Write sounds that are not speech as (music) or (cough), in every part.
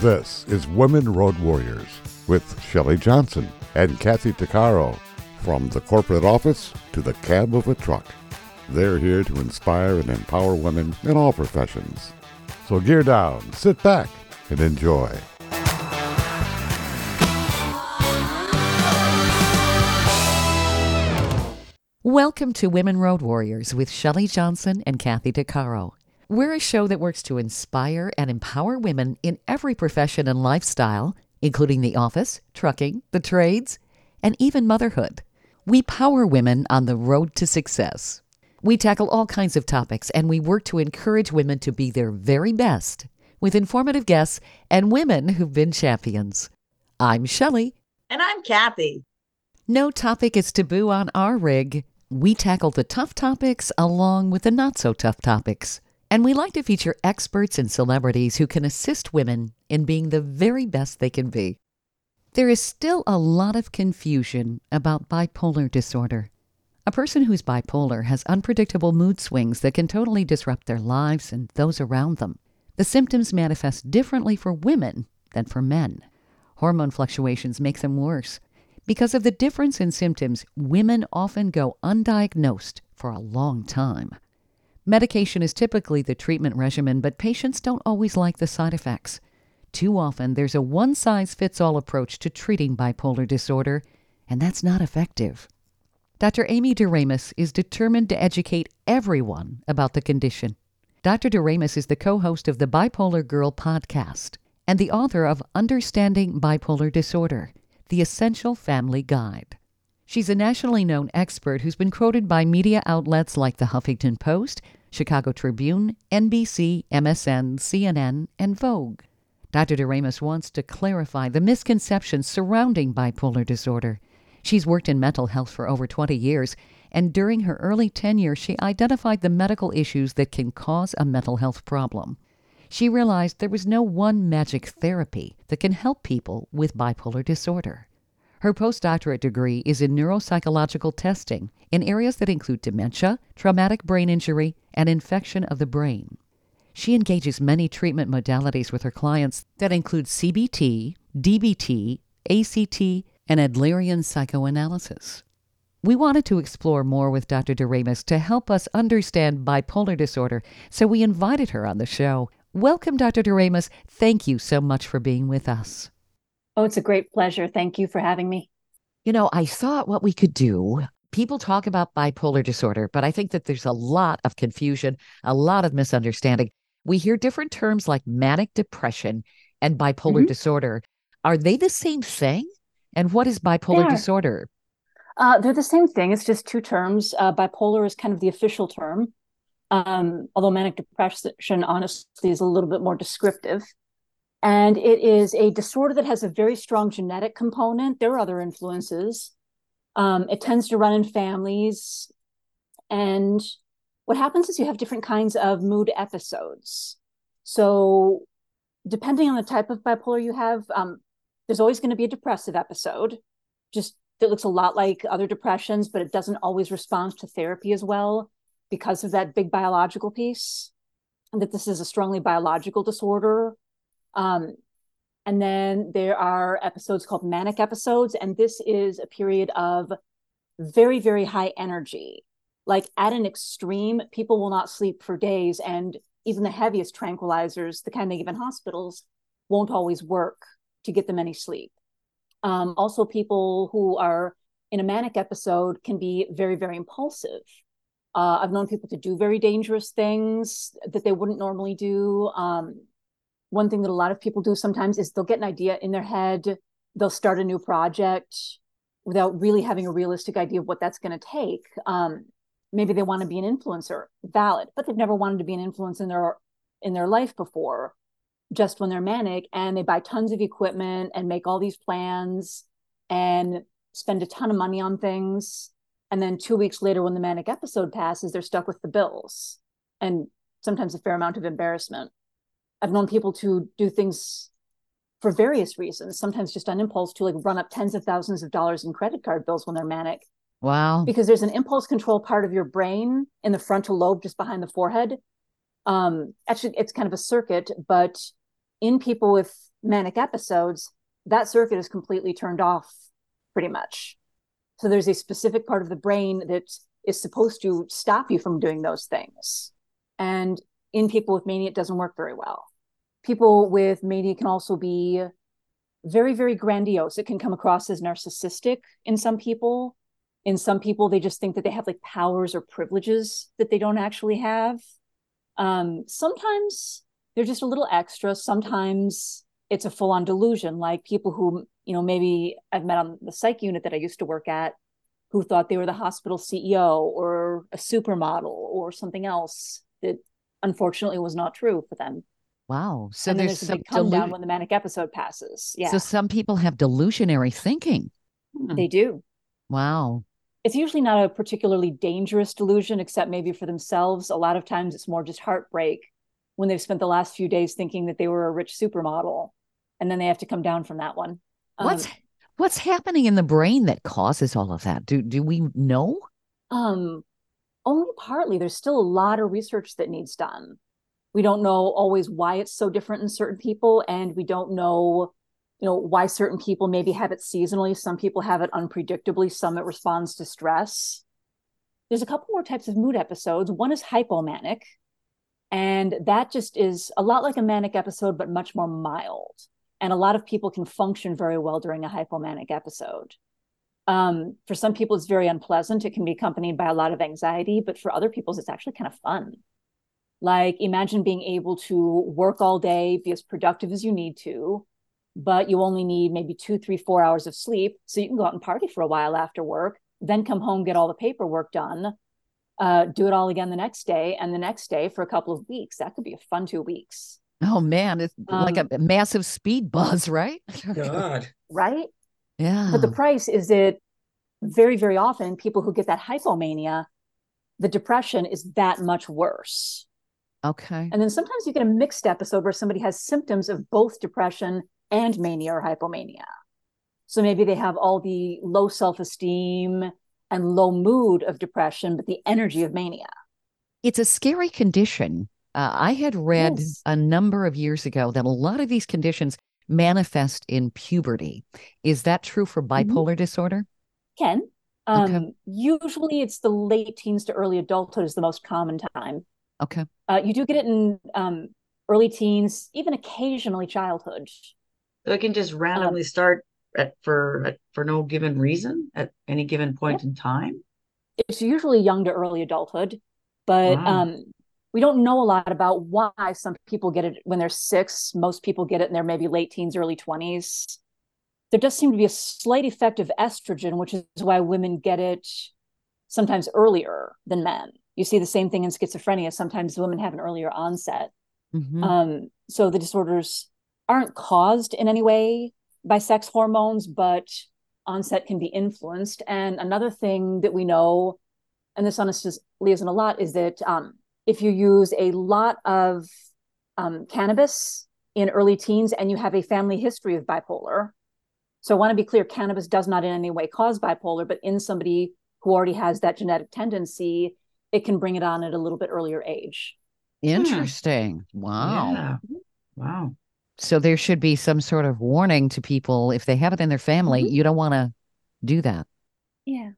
This is Women Road Warriors with Shelley Johnson and Kathy Tuccaro From the corporate office to the cab of a truck, they're here to inspire and empower women in all professions. So gear down, sit back, and enjoy. Welcome to Women Road Warriors with Shelley Johnson and Kathy Tuccaro. We're a show that works to inspire and empower women in every profession and lifestyle, including the office, trucking, the trades, and even motherhood. We power women on the road to success. We tackle all kinds of topics and we work to encourage women to be their very best with informative guests and women who've been champions. I'm Shelley. And I'm Kathy. No topic is taboo on our rig. We tackle the tough topics along with the not so tough topics. And we like to feature experts and celebrities who can assist women in being the very best they can be. There is still a lot of confusion about bipolar disorder. A person who's bipolar has unpredictable mood swings that can totally disrupt their lives and those around them. The symptoms manifest differently for women than for men. Hormone fluctuations make them worse. Because of the difference in symptoms, women often go undiagnosed for a long time. Medication is typically the treatment regimen, but patients don't always like the side effects. Too often, there's a one size fits all approach to treating bipolar disorder, and that's not effective. Dr. Aimee Daramus is determined to educate everyone about the condition. Dr. Daramus is the co host of the Bipolar Girl podcast and the author of Understanding Bipolar Disorder The Essential Family Guide. She's a nationally known expert who's been quoted by media outlets like the Huffington Post, Chicago Tribune, NBC, MSN, CNN, and Vogue. Dr. Daramus wants to clarify the misconceptions surrounding bipolar disorder. She's worked in mental health for over 20 years, and during her early tenure, she identified the medical issues that can cause a mental health problem. She realized there was no one magic therapy that can help people with bipolar disorder. Her postdoctorate degree is in neuropsychological testing in areas that include dementia, traumatic brain injury, and infection of the brain. She engages many treatment modalities with her clients that include CBT, DBT, ACT, and Adlerian psychoanalysis. We wanted to explore more with Dr. Daramus to help us understand bipolar disorder, so we invited her on the show. Welcome, Dr. Daramus. Thank you so much for being with us. Oh, it's a great pleasure. Thank you for having me. You know, I thought what we could do. People talk about bipolar disorder, but I think that there's a lot of confusion, a lot of misunderstanding. We hear different terms like manic depression and bipolar mm-hmm. disorder. Are they the same thing? And what is bipolar disorder? Uh, they're the same thing. It's just two terms. Uh, bipolar is kind of the official term, um, although manic depression, honestly, is a little bit more descriptive. And it is a disorder that has a very strong genetic component. There are other influences. Um, it tends to run in families. And what happens is you have different kinds of mood episodes. So, depending on the type of bipolar you have, um, there's always going to be a depressive episode, just that looks a lot like other depressions, but it doesn't always respond to therapy as well because of that big biological piece. And that this is a strongly biological disorder um, and then there are episodes called manic episodes, and this is a period of very, very high energy. Like at an extreme, people will not sleep for days, and even the heaviest tranquilizers, the kind they give in hospitals, won't always work to get them any sleep. Um, also, people who are in a manic episode can be very, very impulsive. Uh, I've known people to do very dangerous things that they wouldn't normally do. Um, one thing that a lot of people do sometimes is they'll get an idea in their head, they'll start a new project without really having a realistic idea of what that's going to take. Um, maybe they want to be an influencer, valid, but they've never wanted to be an influencer in their in their life before. Just when they're manic, and they buy tons of equipment and make all these plans and spend a ton of money on things, and then two weeks later, when the manic episode passes, they're stuck with the bills and sometimes a fair amount of embarrassment. I've known people to do things for various reasons, sometimes just on impulse to like run up tens of thousands of dollars in credit card bills when they're manic. Wow. Because there's an impulse control part of your brain in the frontal lobe just behind the forehead. Um, actually, it's kind of a circuit, but in people with manic episodes, that circuit is completely turned off pretty much. So there's a specific part of the brain that is supposed to stop you from doing those things. And in people with mania, it doesn't work very well. People with mania can also be very, very grandiose. It can come across as narcissistic in some people. In some people, they just think that they have like powers or privileges that they don't actually have. Um, sometimes they're just a little extra. Sometimes it's a full on delusion, like people who, you know, maybe I've met on the psych unit that I used to work at who thought they were the hospital CEO or a supermodel or something else that unfortunately was not true for them. Wow. So there's, there's a big come delu- down when the manic episode passes. Yeah, So some people have delusionary thinking. Hmm. they do. Wow. It's usually not a particularly dangerous delusion, except maybe for themselves. A lot of times it's more just heartbreak when they've spent the last few days thinking that they were a rich supermodel and then they have to come down from that one. What's Um, what's happening in the brain that causes all of that? Do do we know? Um, only partly. There's still a lot of research that needs done. We don't know always why it's so different in certain people, and we don't know, you know, why certain people maybe have it seasonally. Some people have it unpredictably. Some it responds to stress. There's a couple more types of mood episodes. One is hypomanic, and that just is a lot like a manic episode, but much more mild. And a lot of people can function very well during a hypomanic episode. Um, for some people, it's very unpleasant. It can be accompanied by a lot of anxiety, but for other people, it's actually kind of fun. Like, imagine being able to work all day, be as productive as you need to, but you only need maybe two, three, four hours of sleep. So you can go out and party for a while after work, then come home, get all the paperwork done, uh, do it all again the next day, and the next day for a couple of weeks. That could be a fun two weeks, Oh man, it's like Um, a massive speed buzz, (laughs) right? God. right? yeah. But the price is that very, very often people who get that hypomania, the depression is that much worse. Okay. And then sometimes you get a mixed episode where somebody has symptoms of both depression and mania or hypomania. So maybe they have all the low self esteem and low mood of depression, but the energy of mania. It's a scary condition. Uh, I had read Yes. a number of years ago that a lot of these conditions manifest in puberty. Is that true for Mm-hmm. bipolar disorder? Ken, um, Okay. usually it's the late teens to early adulthood is the most common time. Okay. Uh, you do get it in um, early teens, even occasionally childhood. So it can just randomly start at for at, for no given reason at any given point in time. It's usually young to early adulthood, but Wow. um, we don't know a lot about why some people get it when they're six. Most people get it in their maybe late teens, early 20s. There does seem to be a slight effect of estrogen, which is why women get it sometimes earlier than men. You see the same thing in schizophrenia. Sometimes women have an earlier onset. Mhm. Um, so the disorders aren't caused in any way by sex hormones, but onset can be influenced. And another thing that we know, and this honestly isn't a lot, is that um, if you use a lot of um, cannabis in early teens and you have a family history of bipolar, so I want to be clear cannabis does not in any way cause bipolar, but in somebody who already has that genetic tendency, it can bring it on at a little bit earlier age. Interesting. Wow. Yeah. Wow. So there should be some sort of warning to people if they have it in their family. Mhm. You don't want to do that. Yeah.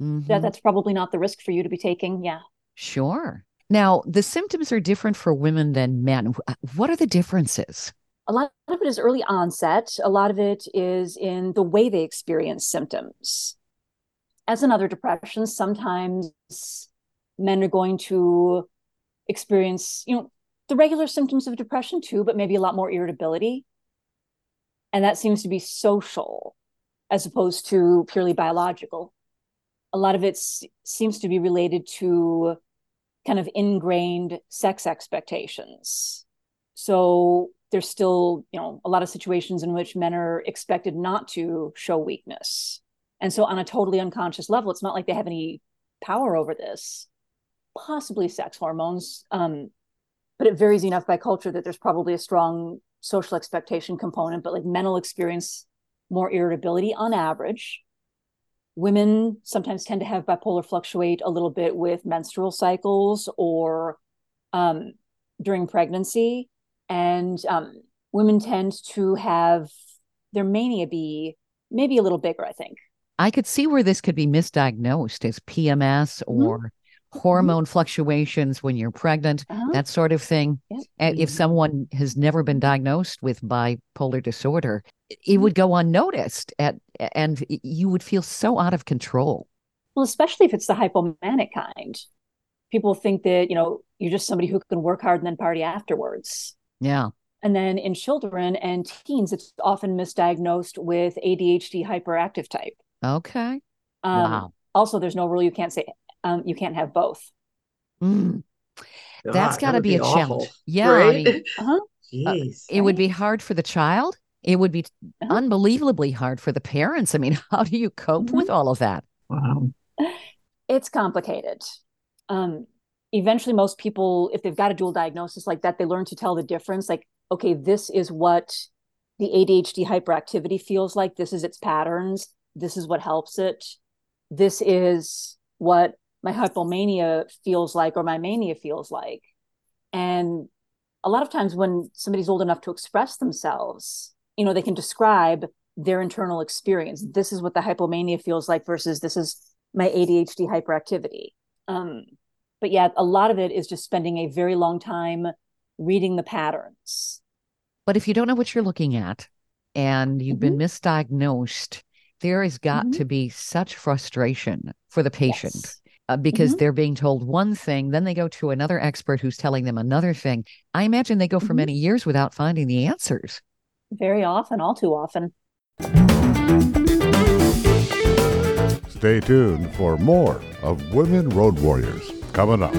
Mhm. that that's probably not the risk for you to be taking. Yeah. Sure. Now, the symptoms are different for women than men. What are the differences? A lot of it is early onset. A lot of it is in the way they experience symptoms. As in other depressions, sometimes men are going to experience, you know, the regular symptoms of depression too, but maybe a lot more irritability. And that seems to be social as opposed to purely biological. A lot of it seems to be related to kind of ingrained sex expectations. So there's still, you know, a lot of situations in which men are expected not to show weakness. And so on a totally unconscious level, it's not like they have any power over this. Possibly sex hormones, um, but it varies enough by culture that there's probably a strong social expectation component, but like men will experience more irritability on average. Women sometimes tend to have bipolar fluctuate a little bit with menstrual cycles or um, during pregnancy. And um, women tend to have their mania be maybe a little bigger, I think. I could see where this could be misdiagnosed as PMS Mhm. or hormone fluctuations when you're pregnant, Uh-huh. that sort of thing. Yep. And if Mhm. someone has never been diagnosed with bipolar disorder, it Mhm. would go unnoticed at, and you would feel so out of control. Well, especially if it's the hypomanic kind. People think that, you know, you're just somebody who can work hard and then party afterwards. Yeah. And then in children and teens, it's often misdiagnosed with ADHD hyperactive type. Okay. Um, Wow. Also, there's no rule you can't say um, you can't have both. Mm, that's God, got to would be a awful, challenge. Yeah. I mean, (laughs) Uh-huh. Jeez. it would be hard for the child. It would be Uh-huh. unbelievably hard for the parents. I mean, (laughs) how do you cope with all of that? wow. It's complicated. Um, eventually, most people, if they've got a dual diagnosis like that, they learn to tell the difference. Like, okay, this is what the ADHD hyperactivity feels like. This is its patterns. This is what helps it. This is what my hypomania feels like or my mania feels like. And a lot of times when somebody's old enough to express themselves, you know, they can describe their internal experience. This is what the hypomania feels like versus this is my ADHD hyperactivity. Um, but yeah, a lot of it is just spending a very long time reading the patterns. But if you don't know what you're looking at and you've been misdiagnosed, there has got Mhm. to be such frustration for the patient Yes. Uh, because Mhm. they're being told one thing, then they go to another expert who's telling them another thing. I imagine they go for Mhm. many years without finding the answers. Very often, all too often. Stay tuned for more of Women Road Warriors coming up.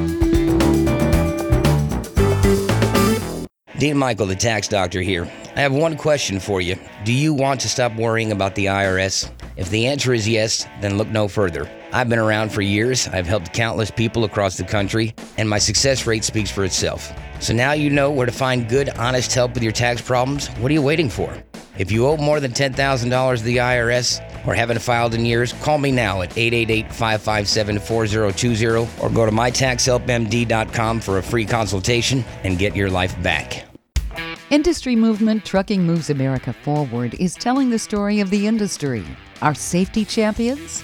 Dean Michael, the tax doctor here. I have one question for you. Do you want to stop worrying about the IRS? If the answer is yes, then look no further. I've been around for years, I've helped countless people across the country, and my success rate speaks for itself. So now you know where to find good, honest help with your tax problems. What are you waiting for? If you owe more than $10,000 to the IRS or haven't filed in years, call me now at 888 557 4020 or go to mytaxhelpmd.com for a free consultation and get your life back. Industry movement Trucking Moves America Forward is telling the story of the industry. Our safety champions,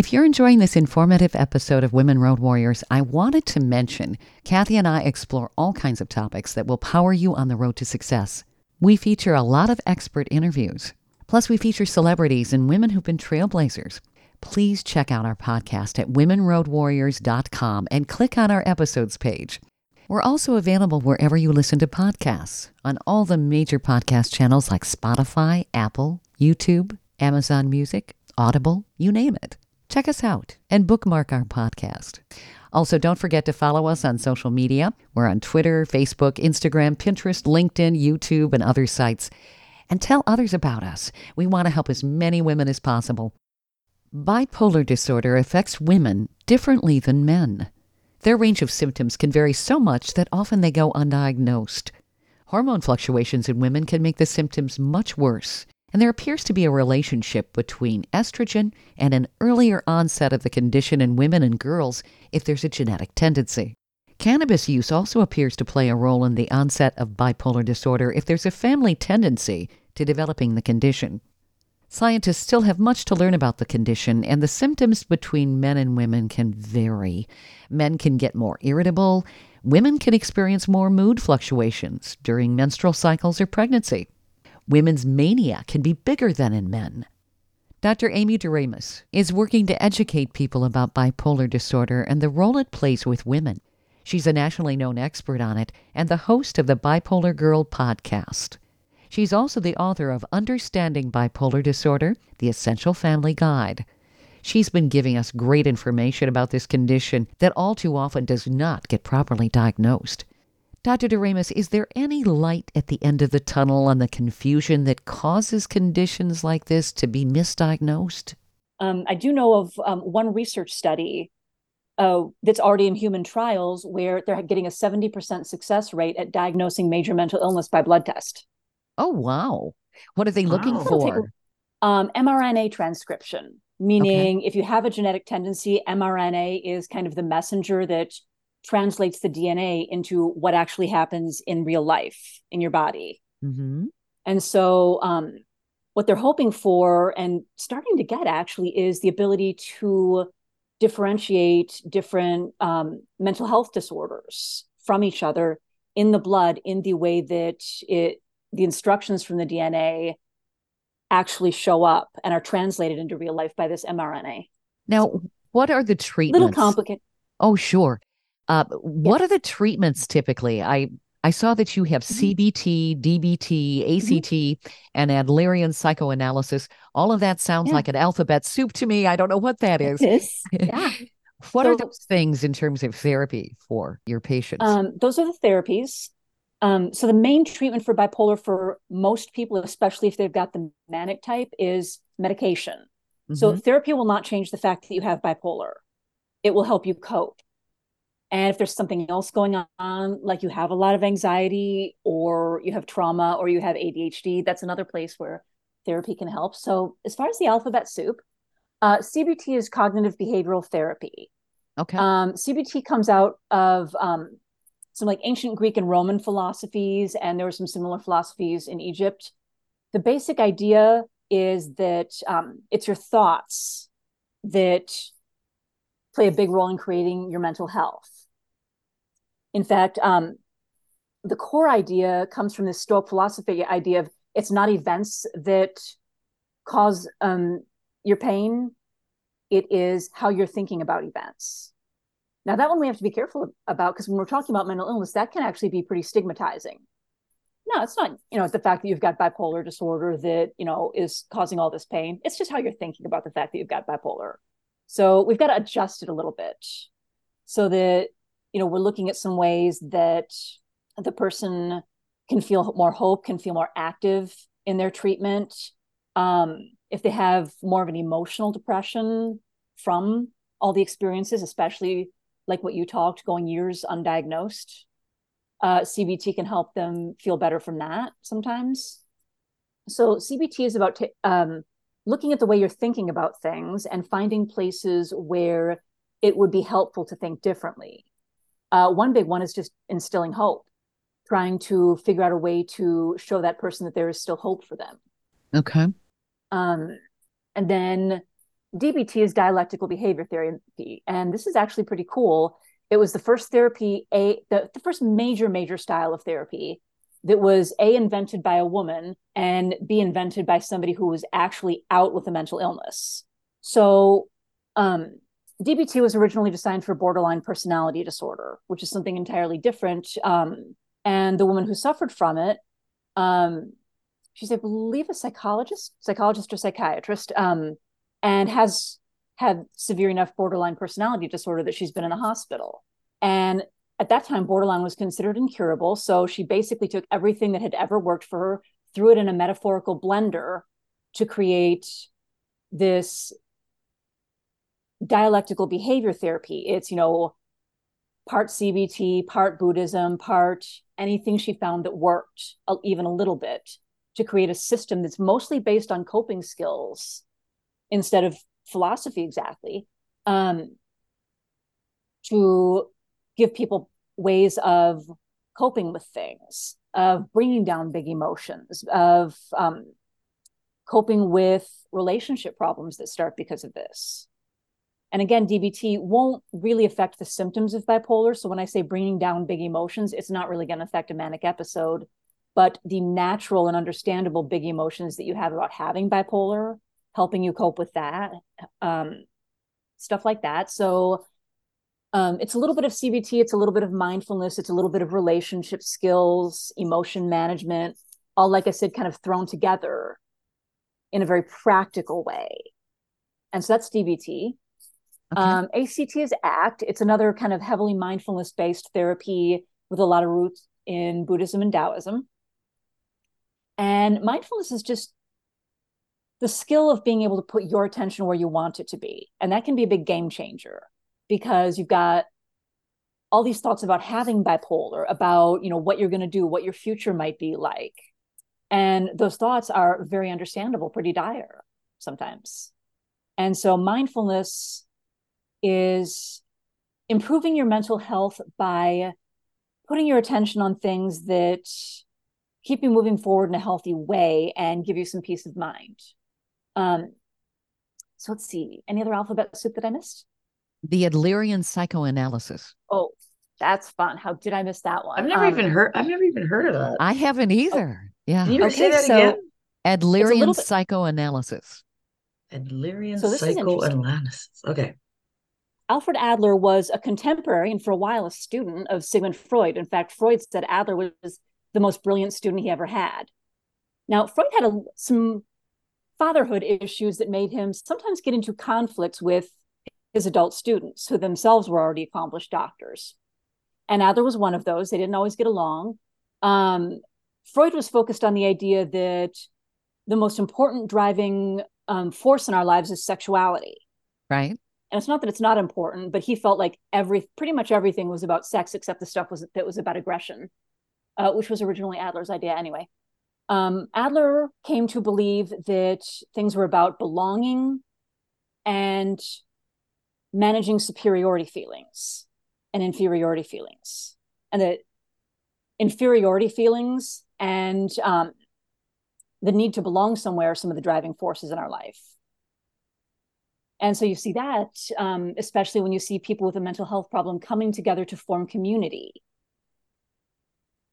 If you're enjoying this informative episode of Women Road Warriors, I wanted to mention Kathy and I explore all kinds of topics that will power you on the road to success. We feature a lot of expert interviews. Plus, we feature celebrities and women who've been trailblazers. Please check out our podcast at womenroadwarriors.com and click on our episodes page. We're also available wherever you listen to podcasts on all the major podcast channels like Spotify, Apple, YouTube, Amazon Music, Audible, you name it. Check us out and bookmark our podcast. Also, don't forget to follow us on social media. We're on Twitter, Facebook, Instagram, Pinterest, LinkedIn, YouTube, and other sites. And tell others about us. We want to help as many women as possible. Bipolar disorder affects women differently than men. Their range of symptoms can vary so much that often they go undiagnosed. Hormone fluctuations in women can make the symptoms much worse, and there appears to be a relationship between estrogen and an earlier onset of the condition in women and girls if there's a genetic tendency. Cannabis use also appears to play a role in the onset of bipolar disorder if there's a family tendency to developing the condition. Scientists still have much to learn about the condition, and the symptoms between men and women can vary. Men can get more irritable. Women can experience more mood fluctuations during menstrual cycles or pregnancy. Women's mania can be bigger than in men. Dr. Aimee Daramus is working to educate people about bipolar disorder and the role it plays with women. She's a nationally known expert on it and the host of the Bipolar Girl podcast. She's also the author of Understanding Bipolar Disorder The Essential Family Guide. She's been giving us great information about this condition that all too often does not get properly diagnosed. Dr. Daramus, is there any light at the end of the tunnel on the confusion that causes conditions like this to be misdiagnosed? Um, I do know of um, one research study uh, that's already in human trials where they're getting a 70% success rate at diagnosing major mental illness by blood test. Oh, wow. What are they looking Wow. for? Um, mRNA transcription, meaning if you have a genetic tendency, mRNA is kind of the messenger that translates the DNA into what actually happens in real life in your body. hmm And so, um, what they're hoping for and starting to get actually is the ability to differentiate different um, mental health disorders from each other in the blood in the way that it the instructions from the DNA actually show up and are translated into real life by this mRNA. Now, what are the treatments? Little complicated. Oh, sure. Uh, what are the treatments typically? I I saw that you have. CBT, DBT, ACT, and Adlerian psychoanalysis. All of that sounds Yeah. like an alphabet soup to me. I don't know what that is. This, yeah. (laughs) What are those things in terms of therapy for your patients? Um, those are the therapies. Um, so the main treatment for bipolar for most people, especially if they've got the manic type, is medication. So Mhm. therapy will not change the fact that you have bipolar. It will help you cope. And if there's something else going on, like you have a lot of anxiety or you have trauma or you have ADHD, that's another place where therapy can help. So as far as the alphabet soup, uh, CBT is cognitive behavioral therapy. okay. Um, CBT comes out of um, some like ancient Greek and Roman philosophies, and there were some similar philosophies in Egypt. The basic idea is that um, it's your thoughts that play a big role in creating your mental health. In fact, um, the core idea comes from this Stoic philosophy idea of it's not events that cause um, your pain, it is how you're thinking about events. Now, that one we have to be careful about because when we're talking about mental illness, that can actually be pretty stigmatizing. No, it's not, you know, it's the fact that you've got bipolar disorder that, you know, is causing all this pain. It's just how you're thinking about the fact that you've got bipolar. So we've got to adjust it a little bit so that, you know, we're looking at some ways that the person can feel more hope, can feel more active in their treatment. Um, if they have more of an emotional depression from all the experiences, especially like what you talked, going years undiagnosed, uh, CBT can help them feel better from that sometimes. So CBT is about t- um, looking at the way you're thinking about things and finding places where it would be helpful to think differently. Uh, one big one is just instilling hope, trying to figure out a way to show that person that there is still hope for them. okay. Um, and then DBT is dialectical behavior therapy, and this is actually pretty cool. It was the first therapy, a the, the first major major style of therapy that was a invented by a woman and b invented by somebody who was actually out with a mental illness. So, um, DBT was originally designed for borderline personality disorder, which is something entirely different. Um, and the woman who suffered from it, um, she's, I believe, a psychologist, psychologist or psychiatrist, um, and has had severe enough borderline personality disorder that she's been in the hospital. And at that time, borderline was considered incurable. So she basically took everything that had ever worked for her, threw it in a metaphorical blender to create this dialectical behavior therapy. It's, you know, part CBT, part Buddhism, part anything she found that worked, even a little bit, to create a system that's mostly based on coping skills instead of philosophy exactly, um, to give people ways of coping with things, of bringing down big emotions, of um, coping with relationship problems that start because of this. And again, DBT won't really affect the symptoms of bipolar. So when I say bringing down big emotions, it's not really going to affect a manic episode, but the natural and understandable big emotions that you have about having bipolar, helping you cope with that, um, stuff like that. So um, it's a little bit of CBT, it's a little bit of mindfulness, it's a little bit of relationship skills, emotion management, all, like I said, kind of thrown together in a very practical way. And so that's DBT. Okay. Um, ACT is ACT. It's another kind of heavily mindfulness based therapy with a lot of roots in Buddhism and Taoism. And mindfulness is just the skill of being able to put your attention where you want it to be. And that can be a big game changer because you've got all these thoughts about having bipolar, about, you know, what you're going to do, what your future might be like. And those thoughts are very understandable, pretty dire sometimes. And so mindfulness is improving your mental health by putting your attention on things that keep you moving forward in a healthy way and give you some peace of mind. Um, so let's see. Any other alphabet soup that I missed? The Adlerian psychoanalysis. Oh, that's fun. How did I miss that one? I've never Um, even heard. I've never even heard of that. I haven't either. Yeah. Can you Okay, say that so- again? Adlerian bit- psychoanalysis. Adlerian So this is interesting. psychoanalysis. Okay. Alfred Adler was a contemporary and for a while a student of Sigmund Freud. In fact, Freud said Adler was the most brilliant student he ever had. Now, Freud had a, some fatherhood issues that made him sometimes get into conflicts with his adult students who themselves were already accomplished doctors. And Adler was one of those. They didn't always get along. Um, Freud was focused on the idea that the most important driving um, force in our lives is sexuality Right. And it's not that it's not important, but he felt like every pretty much everything was about sex except the stuff was that was about aggression, uh, which was originally Adler's idea anyway. Um, Adler came to believe that things were about belonging and managing superiority feelings and inferiority feelings, and that inferiority feelings and um, the need to belong somewhere are some of the driving forces in our life. And so you see that, um, especially when you see people with a mental health problem coming together to form community.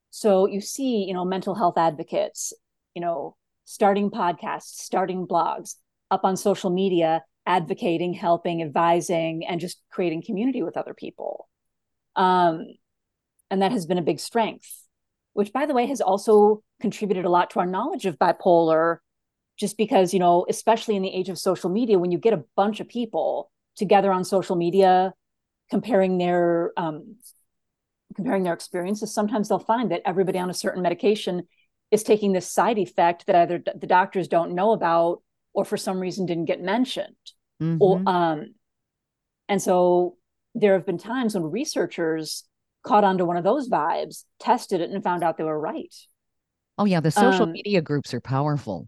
So you see, you know, mental health advocates, you know, starting podcasts, starting blogs, up on social media, advocating, helping, advising, and just creating community with other people. Um, and that has been a big strength, which, by the way, has also contributed a lot to our knowledge of bipolar just because you know especially in the age of social media when you get a bunch of people together on social media comparing their um, comparing their experiences sometimes they'll find that everybody on a certain medication is taking this side effect that either the doctors don't know about or for some reason didn't get mentioned Mhm. or um and so there have been times when researchers caught onto one of those vibes tested it and found out they were right oh, yeah. The social um, media groups are powerful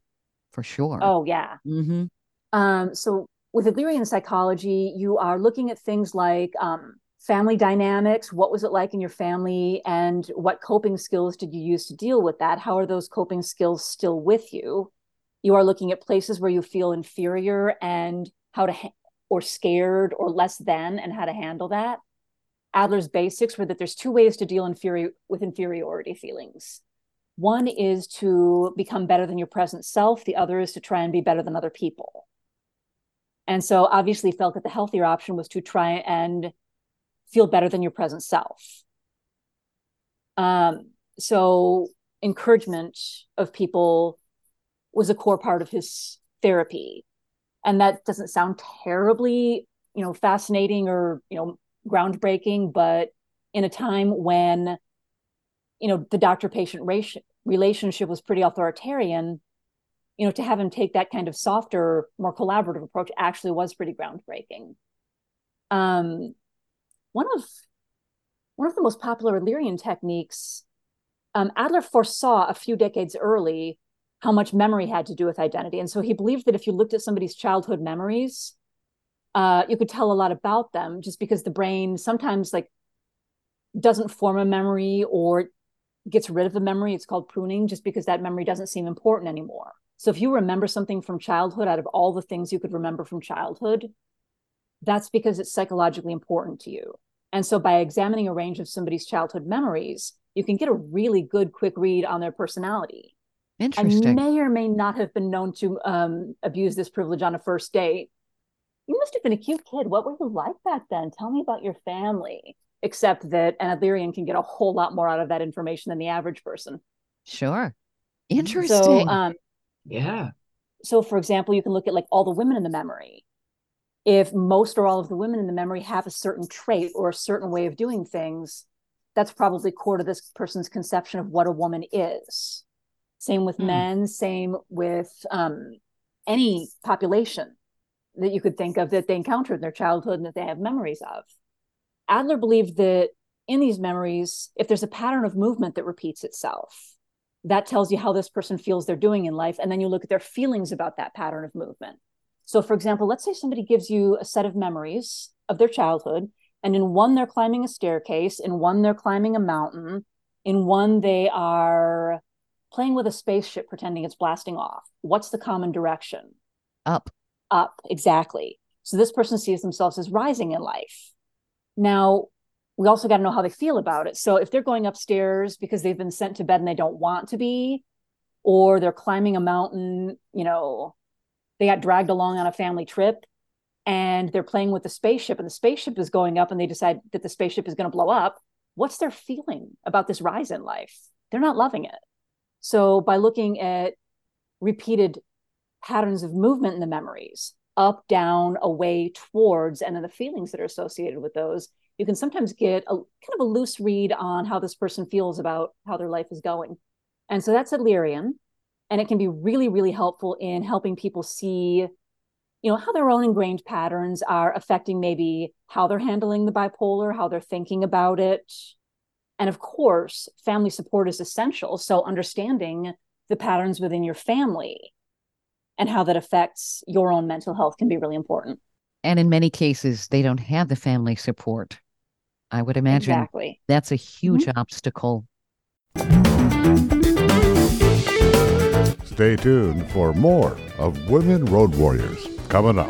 for sure. oh yeah hmm Um, so with Adlerian psychology, you are looking at things like um, family dynamics. What was it like in your family, and what coping skills did you use to deal with that? How are those coping skills still with you? You are looking at places where you feel inferior and how to ha- or scared or less than, and how to handle that. Adler's basics were that there's two ways to deal inferi- with inferiority feelings. One is to become better than your present self. The other is to try and be better than other people. And so obviously felt that the healthier option was to try and feel better than your present self. Um, so encouragement of people was a core part of his therapy. And that doesn't sound terribly, you know, fascinating or, you know, groundbreaking, but in a time when, you know, the doctor patient relationship was pretty authoritarian, you know, to have him take that kind of softer, more collaborative approach actually was pretty groundbreaking. Um, one of one of the most popular Adlerian techniques, um, Adler foresaw a few decades early how much memory had to do with identity, and so he believed that if you looked at somebody's childhood memories, uh, you could tell a lot about them just because the brain sometimes like doesn't form a memory or gets rid of the memory. It's called pruning, just because that memory doesn't seem important anymore. So if you remember something from childhood out of all the things you could remember from childhood, that's because it's psychologically important to you. And so by examining a range of somebody's childhood memories, you can get a really good quick read on their personality. I Interesting. may or may not have been known to um, abuse this privilege on a first date. You must have been a cute kid. What were you like back then? Tell me about your family. Except that an Adlerian can get a whole lot more out of that information than the average person. Sure. So, Interesting. um, Yeah. so for example, you can look at like all the women in the memory. If most or all of the women in the memory have a certain trait or a certain way of doing things, that's probably core to this person's conception of what a woman is. Same with Hmm. men, same with um, any population that you could think of that they encountered in their childhood and that they have memories of. Adler believed that in these memories, if there's a pattern of movement that repeats itself, that tells you how this person feels they're doing in life. And then you look at their feelings about that pattern of movement. So, for example, let's say somebody gives you a set of memories of their childhood, and in one, they're climbing a staircase, in one, they're climbing a mountain, in one, they are playing with a spaceship pretending it's blasting off. What's the common direction? Up. Up, exactly. So, this person sees themselves as rising in life. Now, we also got to know how they feel about it. So if they're going upstairs because they've been sent to bed and they don't want to be, or they're climbing a mountain, you know, they got dragged along on a family trip and they're playing with the spaceship and the spaceship is going up and they decide that the spaceship is going to blow up, what's their feeling about this rise in life? They're not loving it. So by looking at repeated patterns of movement in the memories, up, down, away, towards, and then the feelings that are associated with those, you can sometimes get a kind of a loose read on how this person feels about how their life is going. And so that's Adlerian. And it can be really, really helpful in helping people see, you know, how their own ingrained patterns are affecting maybe how they're handling the bipolar, how they're thinking about it. And of course, family support is essential. So understanding the patterns within your family and how that affects your own mental health can be really important. And in many cases, they don't have the family support. I would imagine Exactly. that's a huge mm-hmm. obstacle. Stay tuned for more of Women Road Warriors coming up.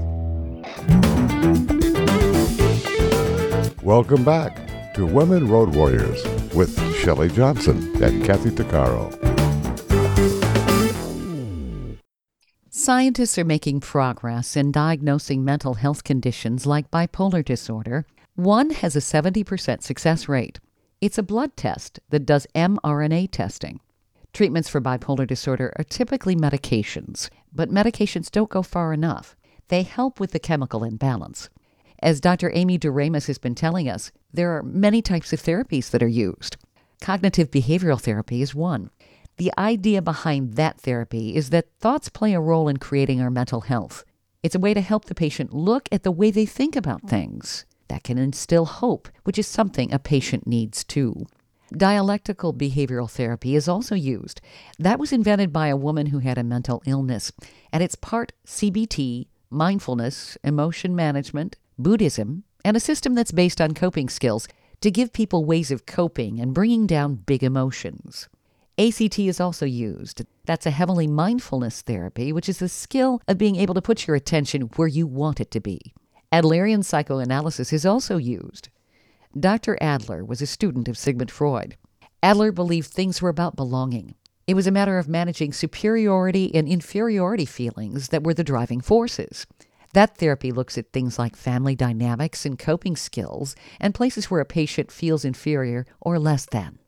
Welcome back to Women Road Warriors with Shelley Johnson and Kathy Tuccaro. Scientists are making progress in diagnosing mental health conditions like bipolar disorder. One has a 70% success rate. It's a blood test that does mRNA testing. Treatments for bipolar disorder are typically medications, but medications don't go far enough. They help with the chemical imbalance. As Dr. Aimee Daramus has been telling us, there are many types of therapies that are used. Cognitive behavioral therapy is one. The idea behind that therapy is that thoughts play a role in creating our mental health. It's a way to help the patient look at the way they think about things. That can instill hope, which is something a patient needs too. Dialectical behavioral therapy is also used. That was invented by a woman who had a mental illness, and it's part CBT, mindfulness, emotion management, Buddhism, and a system that's based on coping skills to give people ways of coping and bringing down big emotions. ACT is also used. That's a heavily mindfulness therapy, which is the skill of being able to put your attention where you want it to be. Adlerian psychoanalysis is also used. Dr. Adler was a student of Sigmund Freud. Adler believed things were about belonging. It was a matter of managing superiority and inferiority feelings that were the driving forces. That therapy looks at things like family dynamics and coping skills and places where a patient feels inferior or less than.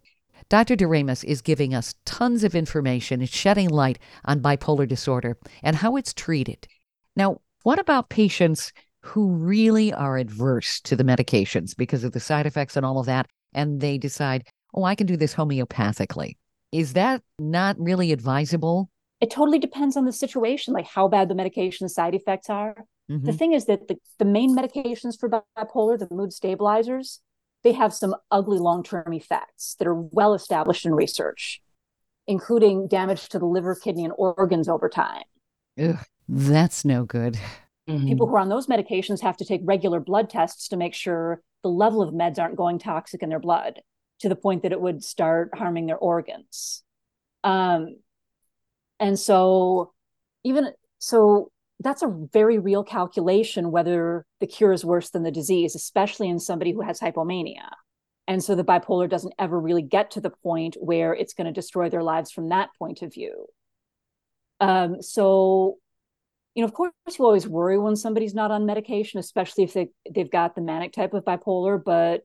Dr. Daramus is giving us tons of information and shedding light on bipolar disorder and how it's treated. Now, what about patients who really are adverse to the medications because of the side effects and all of that, and they decide, oh, I can do this homeopathically? Is that not really advisable? It totally depends on the situation, like how bad the medication side effects are. Mhm. The thing is that the, the main medications for bipolar, the mood stabilizers, they have some ugly long term effects that are well established in research, including damage to the liver, kidney, and organs over time. Ugh, that's no good. Mhm. People who are on those medications have to take regular blood tests to make sure the level of meds aren't going toxic in their blood to the point that it would start harming their organs. Um, and so, even so, that's a very real calculation whether the cure is worse than the disease, especially in somebody who has hypomania. And so the bipolar doesn't ever really get to the point where it's going to destroy their lives from that point of view. Um, so, you know, of course, you always worry when somebody's not on medication, especially if they, they've got the manic type of bipolar. But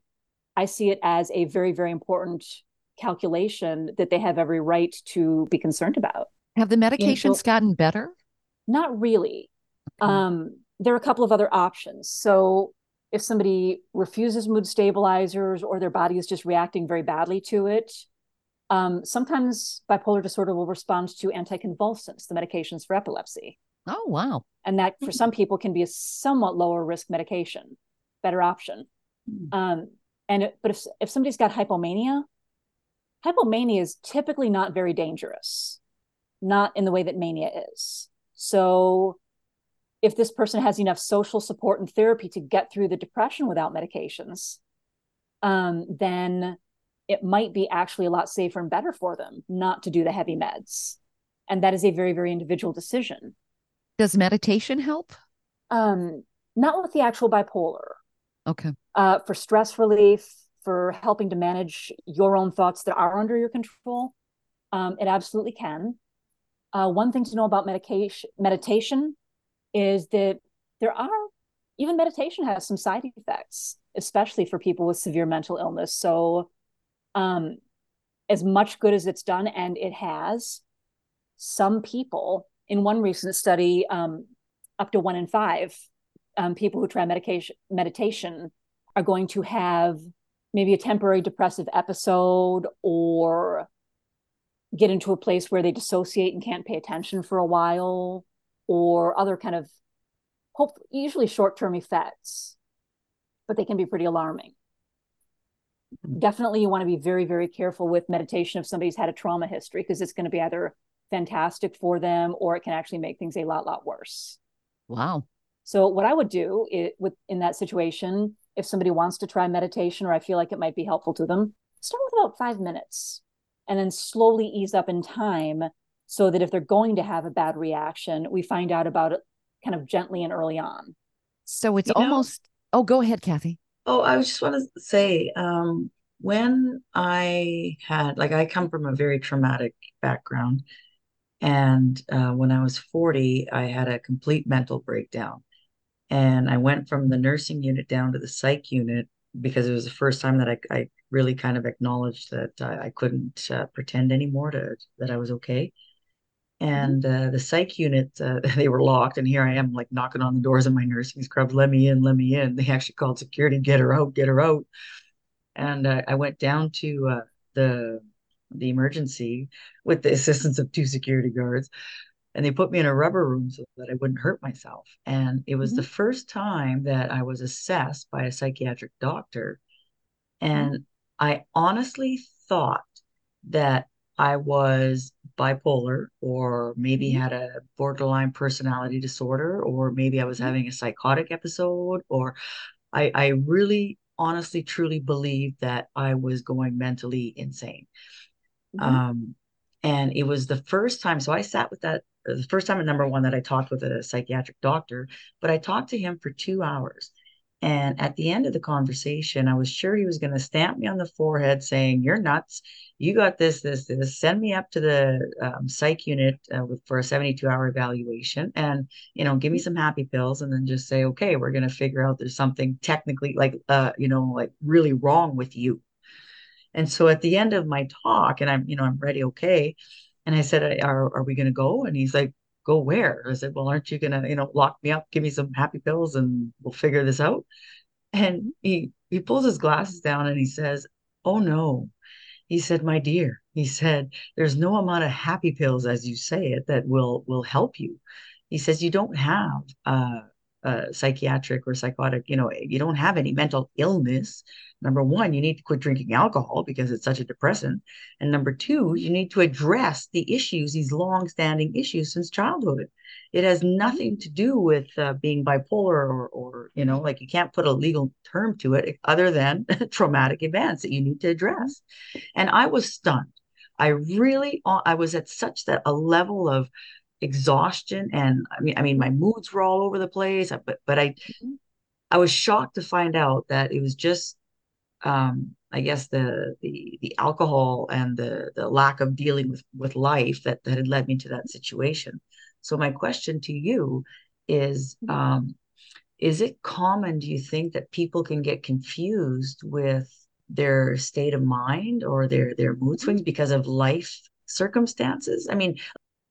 I see it as a very, very important calculation that they have every right to be concerned about. Have the medications you know, so, gotten better? Not really. Okay. Um, there are a couple of other options. So if somebody refuses mood stabilizers or their body is just reacting very badly to it, um, sometimes bipolar disorder will respond to anticonvulsants, the medications for epilepsy. Oh, wow. And that for hmm. some people can be a somewhat lower risk medication, better option. Mm. Um, and it, but if, if somebody's got hypomania, hypomania is typically not very dangerous, not in the way that mania is. So if this person has enough social support and therapy to get through the depression without medications, um, then it might be actually a lot safer and better for them not to do the heavy meds. And that is a very, very individual decision. Does meditation help? Um, not with the actual bipolar. Okay. Uh, for stress relief, for helping to manage your own thoughts that are under your control, um, it absolutely can. Uh, one thing to know about medication meditation is that there are even meditation has some side effects, especially for people with severe mental illness. So, um, as much good as it's done, and it has, some people in one recent study, um, up to one in five um, people who try medication meditation are going to have maybe a temporary depressive episode or get into a place where they dissociate and can't pay attention for a while or other kind of hope usually short-term effects but they can be pretty alarming. Definitely you want to be very very careful with meditation if somebody's had a trauma history because it's going to be either fantastic for them or it can actually make things a lot lot worse. Wow so what i would do it, with in that situation if somebody wants to try meditation or i feel like it might be helpful to them start with about five minutes and then slowly ease up in time so that if they're going to have a bad reaction, we find out about it kind of gently and early on. So it's you almost, know, oh, go ahead, Kathy. Oh, I just want to say, um, when I had, like, I come from a very traumatic background. And uh, when I was 40, I had a complete mental breakdown. And I went from the nursing unit down to the psych unit because it was the first time that I, I really kind of acknowledged that I, I couldn't uh, pretend anymore to that I was okay. Mm-hmm. And uh, the psych unit, uh, (laughs) they were locked, and here I am, like knocking on the doors of my nursing scrubs. Let me in, let me in. They actually called security, get her out, get her out. And uh, I went down to uh, the the emergency with the assistance of two security guards, and they put me in a rubber room so that I wouldn't hurt myself. And it was mm-hmm. the first time that I was assessed by a psychiatric doctor, and mm-hmm. I honestly thought that I was bipolar or maybe mm-hmm. had a borderline personality disorder or maybe I was mm-hmm. having a psychotic episode or I, I really honestly truly believed that I was going mentally insane. Mm-hmm. Um, and it was the first time. So I sat with that the first time at number one that I talked with a psychiatric doctor, but I talked to him for two hours. And at the end of the conversation, I was sure he was going to stamp me on the forehead saying, You're nuts. You got this, this, this. Send me up to the um, psych unit uh, with, for a 72 hour evaluation and, you know, give me some happy pills and then just say, Okay, we're going to figure out there's something technically like, uh, you know, like really wrong with you. And so at the end of my talk, and I'm, you know, I'm ready, okay. And I said, Are, are we going to go? And he's like, go where? I said, well, aren't you going to, you know, lock me up, give me some happy pills and we'll figure this out. And he, he pulls his glasses down and he says, oh no. He said, my dear, he said, there's no amount of happy pills, as you say it, that will, will help you. He says, you don't have, uh, uh, psychiatric or psychotic, you know, you don't have any mental illness. Number one, you need to quit drinking alcohol because it's such a depressant. And number two, you need to address the issues, these long-standing issues since childhood. It has nothing to do with uh, being bipolar or, or, you know, like you can't put a legal term to it other than (laughs) traumatic events that you need to address. And I was stunned. I really, I was at such that a level of exhaustion and I mean I mean my moods were all over the place but but I mm-hmm. I was shocked to find out that it was just um I guess the the the alcohol and the the lack of dealing with with life that that had led me to that situation. So my question to you is mm-hmm. um is it common do you think that people can get confused with their state of mind or their their mood swings because of life circumstances i mean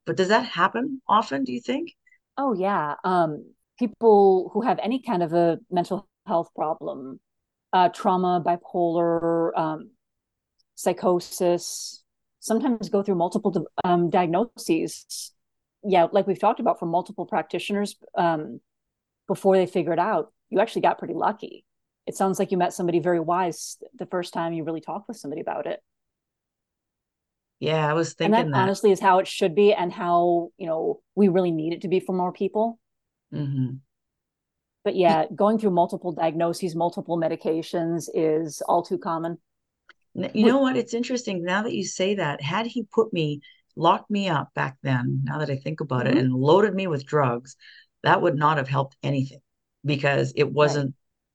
but does that happen often do you think? Oh yeah. Um people who have any kind of a mental health problem uh trauma bipolar um psychosis sometimes go through multiple um, diagnoses. Yeah like we've talked about from multiple practitioners um before they figure it out you actually got pretty lucky. It sounds like you met somebody very wise the first time you really talked with somebody about it yeah i was thinking and that, that. honestly is how it should be and how you know we really need it to be for more people mm-hmm. but yeah going through multiple diagnoses multiple medications is all too common you know what it's interesting now that you say that had he put me locked me up back then now that i think about mm-hmm. it and loaded me with drugs that would not have helped anything because it wasn't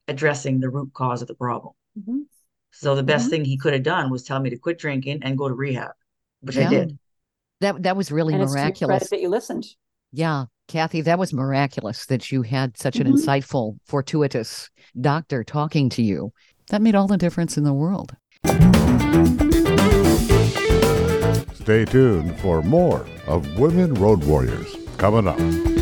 addressing the root cause of the problem. Mm-hmm. So the best mm-hmm. thing he could have done was tell me to quit drinking and go to rehab, which yeah. I did. That that was really and miraculous. that you listened. Yeah, Kathy, that was miraculous that you had such an mm-hmm. insightful, fortuitous doctor talking to you. That made all the difference in the world. Stay tuned for more of Women Road Warriors coming up.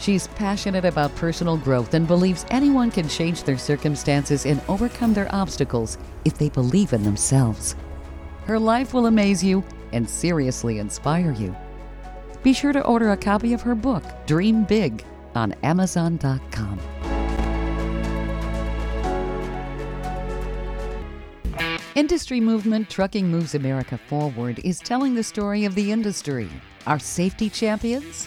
She's passionate about personal growth and believes anyone can change their circumstances and overcome their obstacles if they believe in themselves. Her life will amaze you and seriously inspire you. Be sure to order a copy of her book, Dream Big, on Amazon.com. Industry movement Trucking Moves America Forward is telling the story of the industry, our safety champions,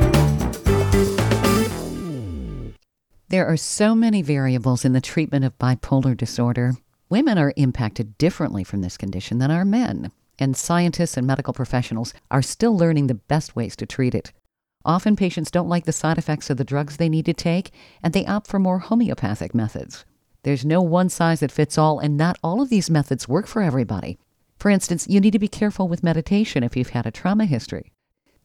There are so many variables in the treatment of bipolar disorder. Women are impacted differently from this condition than are men, and scientists and medical professionals are still learning the best ways to treat it. Often patients don't like the side effects of the drugs they need to take, and they opt for more homeopathic methods. There's no one size that fits all, and not all of these methods work for everybody. For instance, you need to be careful with meditation if you've had a trauma history.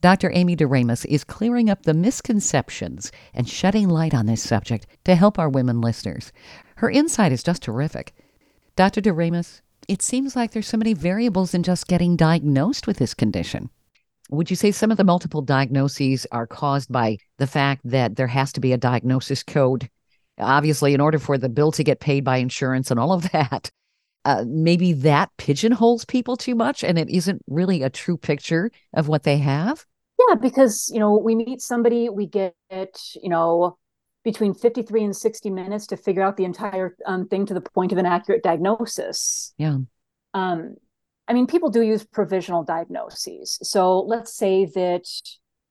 Dr. Aimee Daramus is clearing up the misconceptions and shedding light on this subject to help our women listeners. Her insight is just terrific. Dr. Daramus, it seems like there's so many variables in just getting diagnosed with this condition. Would you say some of the multiple diagnoses are caused by the fact that there has to be a diagnosis code? Obviously, in order for the bill to get paid by insurance and all of that, uh, maybe that pigeonholes people too much and it isn't really a true picture of what they have? Yeah because you know we meet somebody we get you know between 53 and 60 minutes to figure out the entire um, thing to the point of an accurate diagnosis. Yeah. Um i mean people do use provisional diagnoses. So let's say that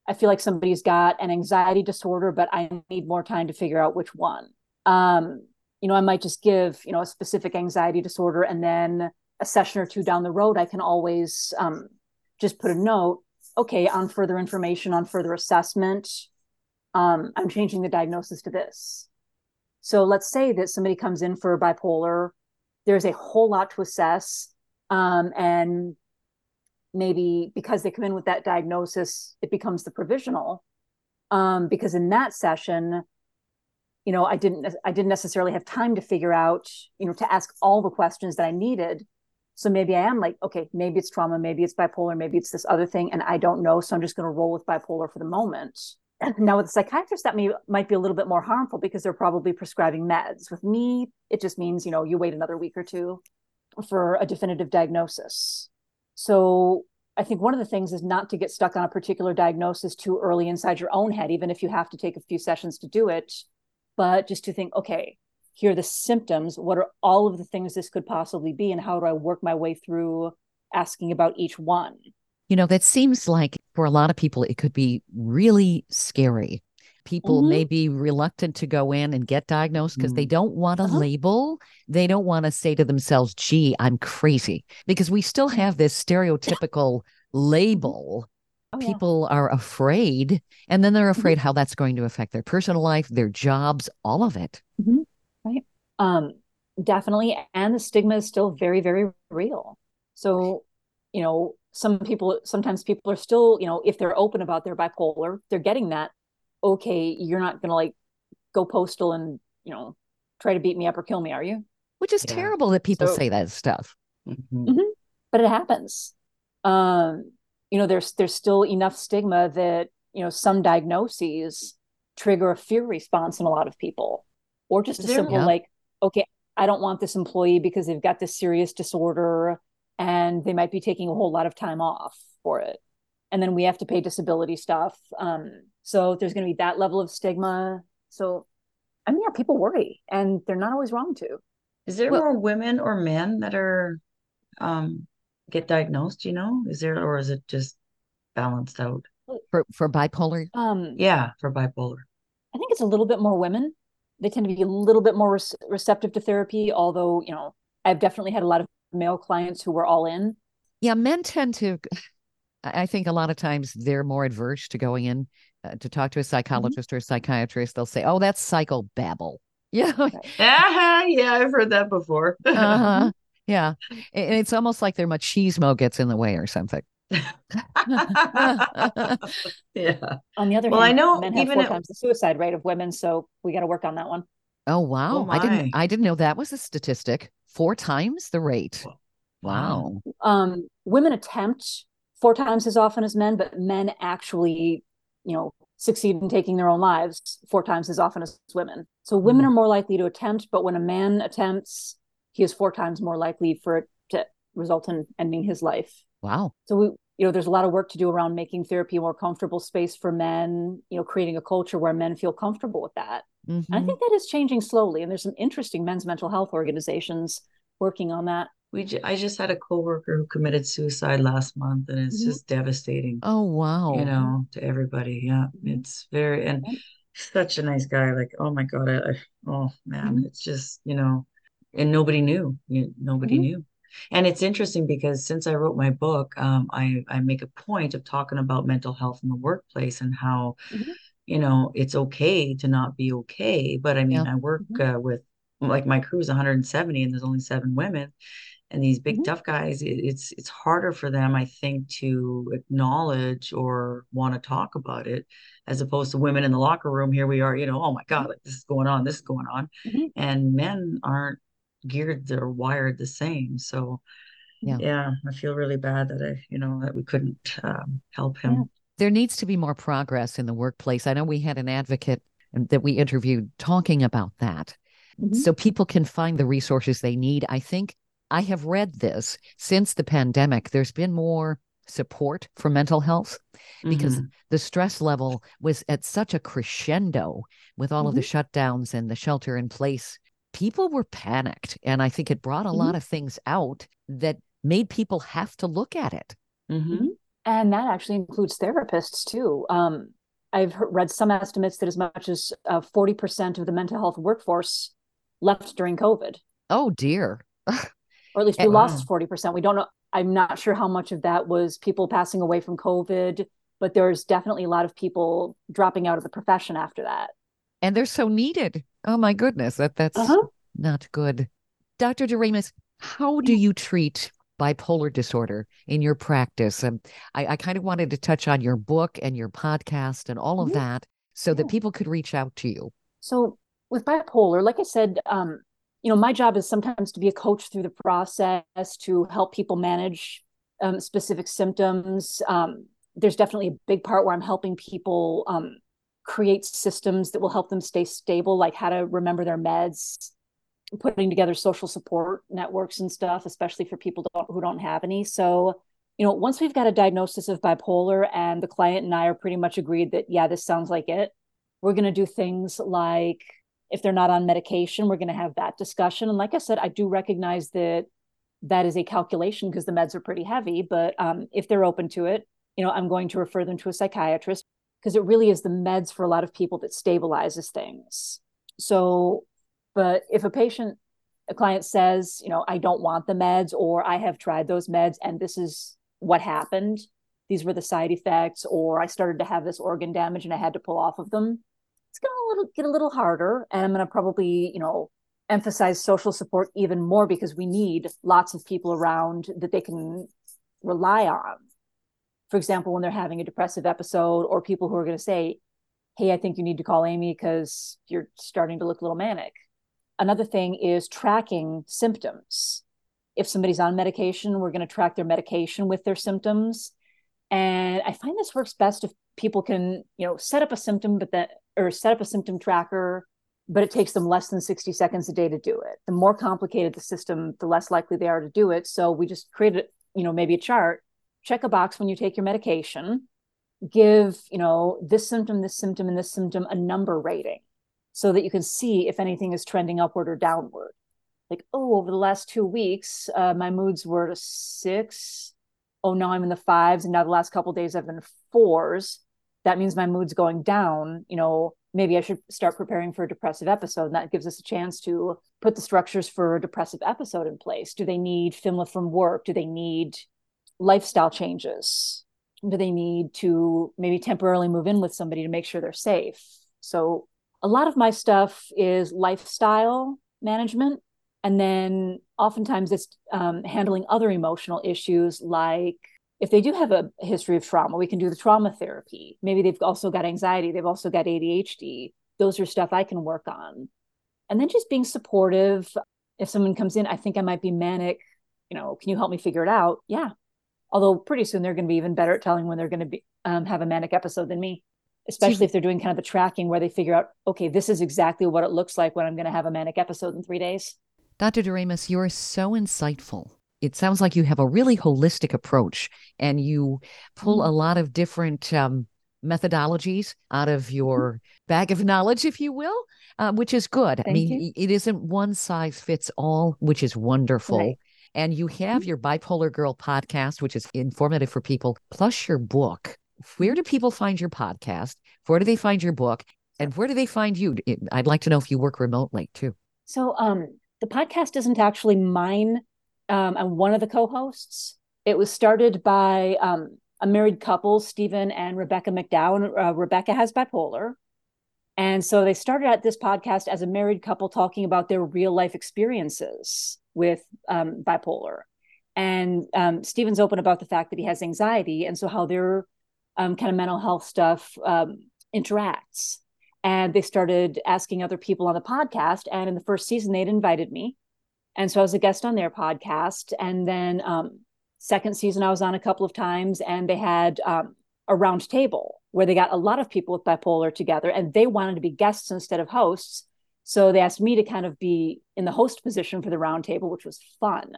i feel like somebody's got an anxiety disorder but i need more time to figure out which one. Um you know, I might just give, you know, a specific anxiety disorder and then a session or two down the road, I can always um, just put a note, okay, on further information, on further assessment, um, I'm changing the diagnosis to this. So let's say that somebody comes in for bipolar, there's a whole lot to assess. Um, and maybe because they come in with that diagnosis, it becomes the provisional. Um, because in that session, you know, I didn't I didn't necessarily have time to figure out, you know, to ask all the questions that I needed. So maybe I am like, okay, maybe it's trauma, maybe it's bipolar, maybe it's this other thing, and I don't know. So I'm just going to roll with bipolar for the moment. (clears throat) Now with a psychiatrist, that may might be a little bit more harmful because they're probably prescribing meds. With me, it just means you know you wait another week or two for a definitive diagnosis. So I think one of the things is not to get stuck on a particular diagnosis too early inside your own head, even if you have to take a few sessions to do it. But just to think, okay, here are the symptoms. What are all of the things this could possibly be? And how do I work my way through asking about each one? You know, that seems like for a lot of people, it could be really scary. People Mhm. may be reluctant to go in and get diagnosed because they Mhm. don't want a Uh-huh. label. They don't want to say to themselves, gee, I'm crazy. Because we still have this stereotypical label. Oh, yeah. People are afraid, and then they're Mhm. afraid how that's going to affect their personal life, their jobs, all of it. Right. Um definitely and the stigma is still very very real so you know some people sometimes people are still you know if they're open about their bipolar they're getting that okay you're not going to like go postal and you know try to beat me up or kill me are you Which is Yeah. terrible that people So- say that stuff. Mhm. but it happens um you know there's there's still enough stigma that you know some diagnoses trigger a fear response in a lot of people or just a there- simple Yeah. like okay i don't want this employee because they've got this serious disorder and they might be taking a whole lot of time off for it. And then we have to pay disability stuff um so there's going to be that level of stigma. So i mean yeah people worry and they're not always wrong to. Is there Well- more women or men that are um get diagnosed, you know? Is there or is it just balanced out? For for bipolar, um Yeah, for bipolar. I think it's a little bit more women. They tend to be a little bit more res- receptive to therapy, although, you know, I've definitely had a lot of male clients who were all in. yeah, men tend to. I I think a lot of times they're more adverse to going in uh, to talk to a psychologist or a psychiatrist. They'll say, "Oh, that's psychobabble." (laughs) Yeah, (laughs) Ah, yeah, I've heard that before. (laughs) uh-huh. Yeah, and it's almost like their machismo gets in the way or something. (laughs) yeah. On the other Well, I know men have even four at- times the suicide rate of women, so we got to work on that one. Oh wow, I didn't. I didn't know that was a statistic. Four times the rate. Wow. Um, women attempt four times as often as men, but men actually, you know, succeed in taking their own lives four times as often as women. So women Mm. are more likely to attempt, but when a man attempts, he is four times more likely for it to result in ending his life. Wow. so we you know there's a lot of work to do around making therapy a more comfortable space for men you know creating a culture where men feel comfortable with that and i Mhm. think that is changing slowly and there's some interesting men's mental health organizations working on that We ju- I just had a coworker who committed suicide last month and it's Mhm. just devastating, Oh wow. you know, to everybody. Yeah. Mhm. It's very and such a nice guy. Like, oh my God, I, I oh man, Mhm. it's just, you know, and nobody knew. You, nobody Mhm. knew. And it's interesting because since I wrote my book, um, I I make a point of talking about mental health in the workplace and how, Mhm. you know, it's okay to not be okay. But I mean, Yeah. I work Mhm. uh, with like my crew is 170 and there's only seven women. And these big Mhm. tough guys, it, it's it's harder for them, I think, to acknowledge or want to talk about it, as opposed to women in the locker room. Here we are, you know, oh my God, like this is going on, this is going on, Mhm. and men aren't geared or wired the same. So, Yeah. yeah, I feel really bad that I, you know, that we couldn't um, help him. Yeah. there needs to be more progress in the workplace. I know we had an advocate that we interviewed talking about that. Mhm. So people can find the resources they need. I think I have read this since the pandemic. There's been more support for mental health because Mhm. the stress level was at such a crescendo with all of the shutdowns and the shelter in place. People were panicked. And I think it brought a lot of things out that made people have to look at it. Mhm. and that actually includes therapists too um, i've heard, read some estimates that as much as uh, 40% of the mental health workforce left during covid Oh, dear. (laughs) or at least we Eh, lost 40%. We don't know. I'm not sure how much of that was people passing away from COVID, but there's definitely a lot of people dropping out of the profession after that. And they're so needed. Oh my goodness, that that's Uh-huh. not good. Dr. Daramus, how do you treat bipolar disorder in your practice? And I, I kind of wanted to touch on your book and your podcast and all of Mhm. that so that people could reach out to you. So with bipolar, like I said, um, you know, my job is sometimes to be a coach through the process to help people manage um, specific symptoms. Um, there's definitely a big part where I'm helping people um, create systems that will help them stay stable, like how to remember their meds, putting together social support networks and stuff, especially for people don't, who don't have any. So, you know, once we've got a diagnosis of bipolar and the client and I are pretty much agreed that, yeah, this sounds like it, we're going to do things like if they're not on medication, we're going to have that discussion. And like I said, I do recognize that that is a calculation because the meds are pretty heavy. But um, if they're open to it, you know, I'm going to refer them to a psychiatrist because it really is the meds for a lot of people that stabilizes things. So, but if a patient, a client says, you know, I don't want the meds or I have tried those meds and this is what happened, these were the side effects, or I started to have this organ damage and I had to pull off of them, it's going to little, get a little harder. And I'm going to probably, you know, emphasize social support even more because we need lots of people around that they can rely on. For example, when they're having a depressive episode, or people who are going to say, Hey, I think you need to call Aimee because you're starting to look a little manic. Another thing is tracking symptoms. If somebody's on medication, we're going to track their medication with their symptoms. And I find this works best if people can, you know, set up a symptom, but that or set up a symptom tracker, but it takes them less than 60 seconds a day to do it. The more complicated the system, the less likely they are to do it. So we just created, you know, maybe a chart, check a box when you take your medication, give, you know, this symptom, this symptom, and this symptom a number rating so that you can see if anything is trending upward or downward. Like, oh, over the last two weeks, uh, my moods were a six. Oh, now I'm in the fives. And now the last couple days I've been fours. That means my mood's going down. You know, maybe I should start preparing for a depressive episode. And that gives us a chance to put the structures for a depressive episode in place. Do they need FMLA from work? Do they need lifestyle changes? Do they need to maybe temporarily move in with somebody to make sure they're safe? So a lot of my stuff is lifestyle management. And then oftentimes it's um, handling other emotional issues like if they do have a history of trauma, we can do the trauma therapy. Maybe they've also got anxiety, they've also got ADHD. Those are stuff I can work on. And then just being supportive. If someone comes in, I think I might be manic. You know, can you help me figure it out? Yeah. Although pretty soon they're going to be even better at telling when they're going to be um, have a manic episode than me, especially if they're doing kind of the tracking where they figure out, okay, this is exactly what it looks like when I'm going to have a manic episode in three days. Dr. Daramus, you're so insightful. It sounds like you have a really holistic approach and you pull Mm-hmm. a lot of different um, methodologies out of your bag of knowledge, if you will, uh, which is good. I mean, you. it isn't one size fits all, which is wonderful. Right. And you have Mhm. your Bipolar Girl podcast, which is informative for people, plus your book. Where do people find your podcast? Where do they find your book? And where do they find you? I'd like to know if you work remotely too. So um, the podcast isn't actually mine. Um, I'm one of the co-hosts. It was started by um, a married couple, Stephen and Rebecca McDowell. Uh, Rebecca has bipolar. And so they started out this podcast as a married couple talking about their real life experiences with um, bipolar. And um, Stephen's open about the fact that he has anxiety and so how their um, kind of mental health stuff um, interacts. And they started asking other people on the podcast. And in the first season, they'd invited me. And so I was a guest on their podcast. And then um, second season, I was on a couple of times, and they had um, a round table where they got a lot of people with bipolar together, and they wanted to be guests instead of hosts. So they asked me to kind of be in the host position for the roundtable, which was fun.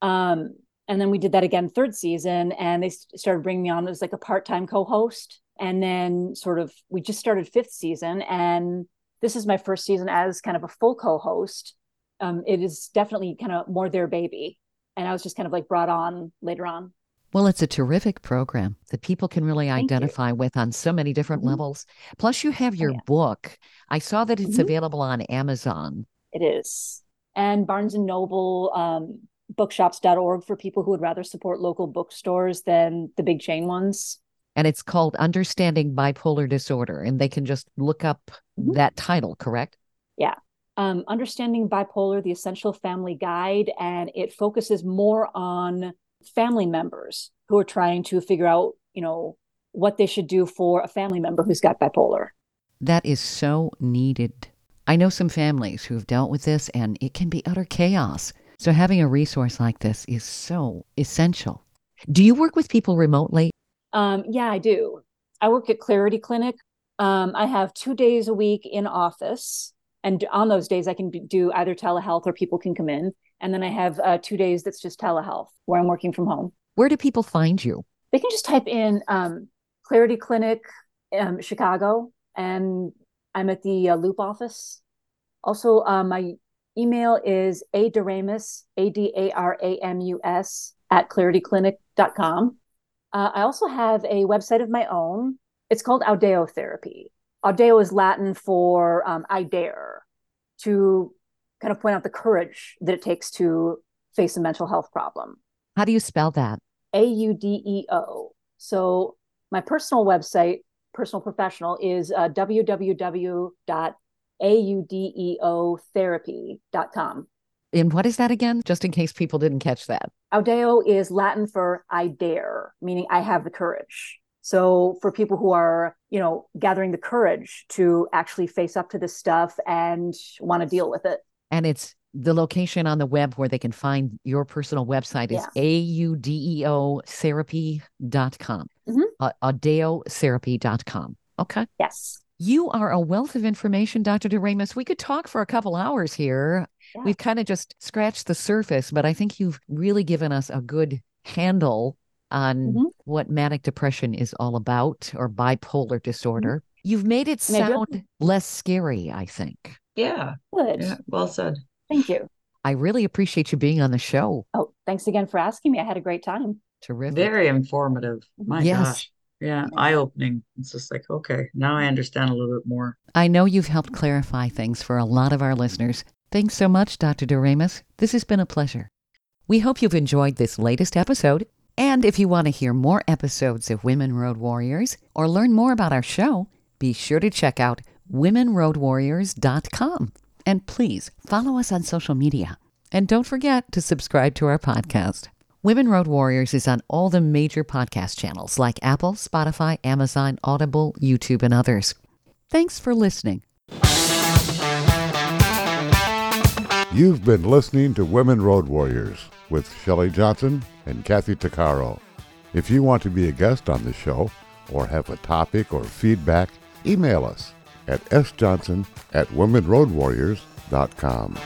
Um, and then we did that again third season, and they started bringing me on as like a part-time co-host. And then sort of we just started fifth season, and this is my first season as kind of a full co-host. Um, it is definitely kind of more their baby, and I was just kind of like brought on later on. Well, it's a terrific program that people can really Thank you. identify with on so many different Mhm. levels. Plus, you have your yeah. book. I saw that it's Mhm. available on Amazon. It is. And Barnes and Noble, um, bookshops.org for people who would rather support local bookstores than the big chain ones. And it's called Understanding Bipolar Disorder. And they can just look up Mhm. that title, correct? Yeah. um, Understanding Bipolar, the Essential Family Guide, and it focuses more on family members who are trying to figure out, you know, what they should do for a family member who's got bipolar. That is so needed. I know some families who have dealt with this, and it can be utter chaos. So, having a resource like this is so essential. Do you work with people remotely? Um, yeah, I do. I work at Clarity Clinic. Um, I have two days a week in office, and on those days, I can do either telehealth or people can come in. And then I have uh, two days that's just telehealth where I'm working from home. Where do people find you? They can just type in um, Clarity Clinic um, Chicago, and I'm at the uh, Loop office. Also, uh, my email is adaramus, A D A R A M U S, at clarityclinic.com. Uh, I also have a website of my own. It's called Audeo Therapy. Audeo is Latin for um, I dare, to kind of point out the courage that it takes to face a mental health problem. How do you spell that? A U D E O. So my personal website, personal professional, is uh, www.audeotherapy.com. And what is that again? Just in case people didn't catch that. Audeo is Latin for I dare, meaning I have the courage. So for people who are, you know, gathering the courage to actually face up to this stuff and want to deal with it. And it's the location on the web where they can find your personal website is audeo therapy.com. Mhm. Uh, audeotherapy.com. Okay. Yes. You are a wealth of information, Dr. Daramus. We could talk for a couple hours here. Yeah. We've kind of just scratched the surface, but I think you've really given us a good handle on Mhm. what manic depression is all about or bipolar disorder. You've made it sound less scary, I think. Yeah, Good. yeah, well said. Thank you. I really appreciate you being on the show. Oh, thanks again for asking me. I had a great time. Terrific. Very informative. Mm-hmm. My Yes. gosh. Yeah, eye opening. It's just like, okay, now I understand a little bit more. I know you've helped clarify things for a lot of our listeners. Thanks so much, Dr. Daramus. This has been a pleasure. We hope you've enjoyed this latest episode. And if you want to hear more episodes of Women Road Warriors or learn more about our show, be sure to check out womenroadwarriors.com. And please follow us on social media. And don't forget to subscribe to our podcast. Women Road Warriors is on all the major podcast channels like Apple, Spotify, Amazon, Audible, YouTube, and others. Thanks for listening. You've been listening to Women Road Warriors with Shelley Johnson and Kathy Tuccaro. If you want to be a guest on the show or have a topic or feedback, email us at sjohnson at womenroadwarriors.com.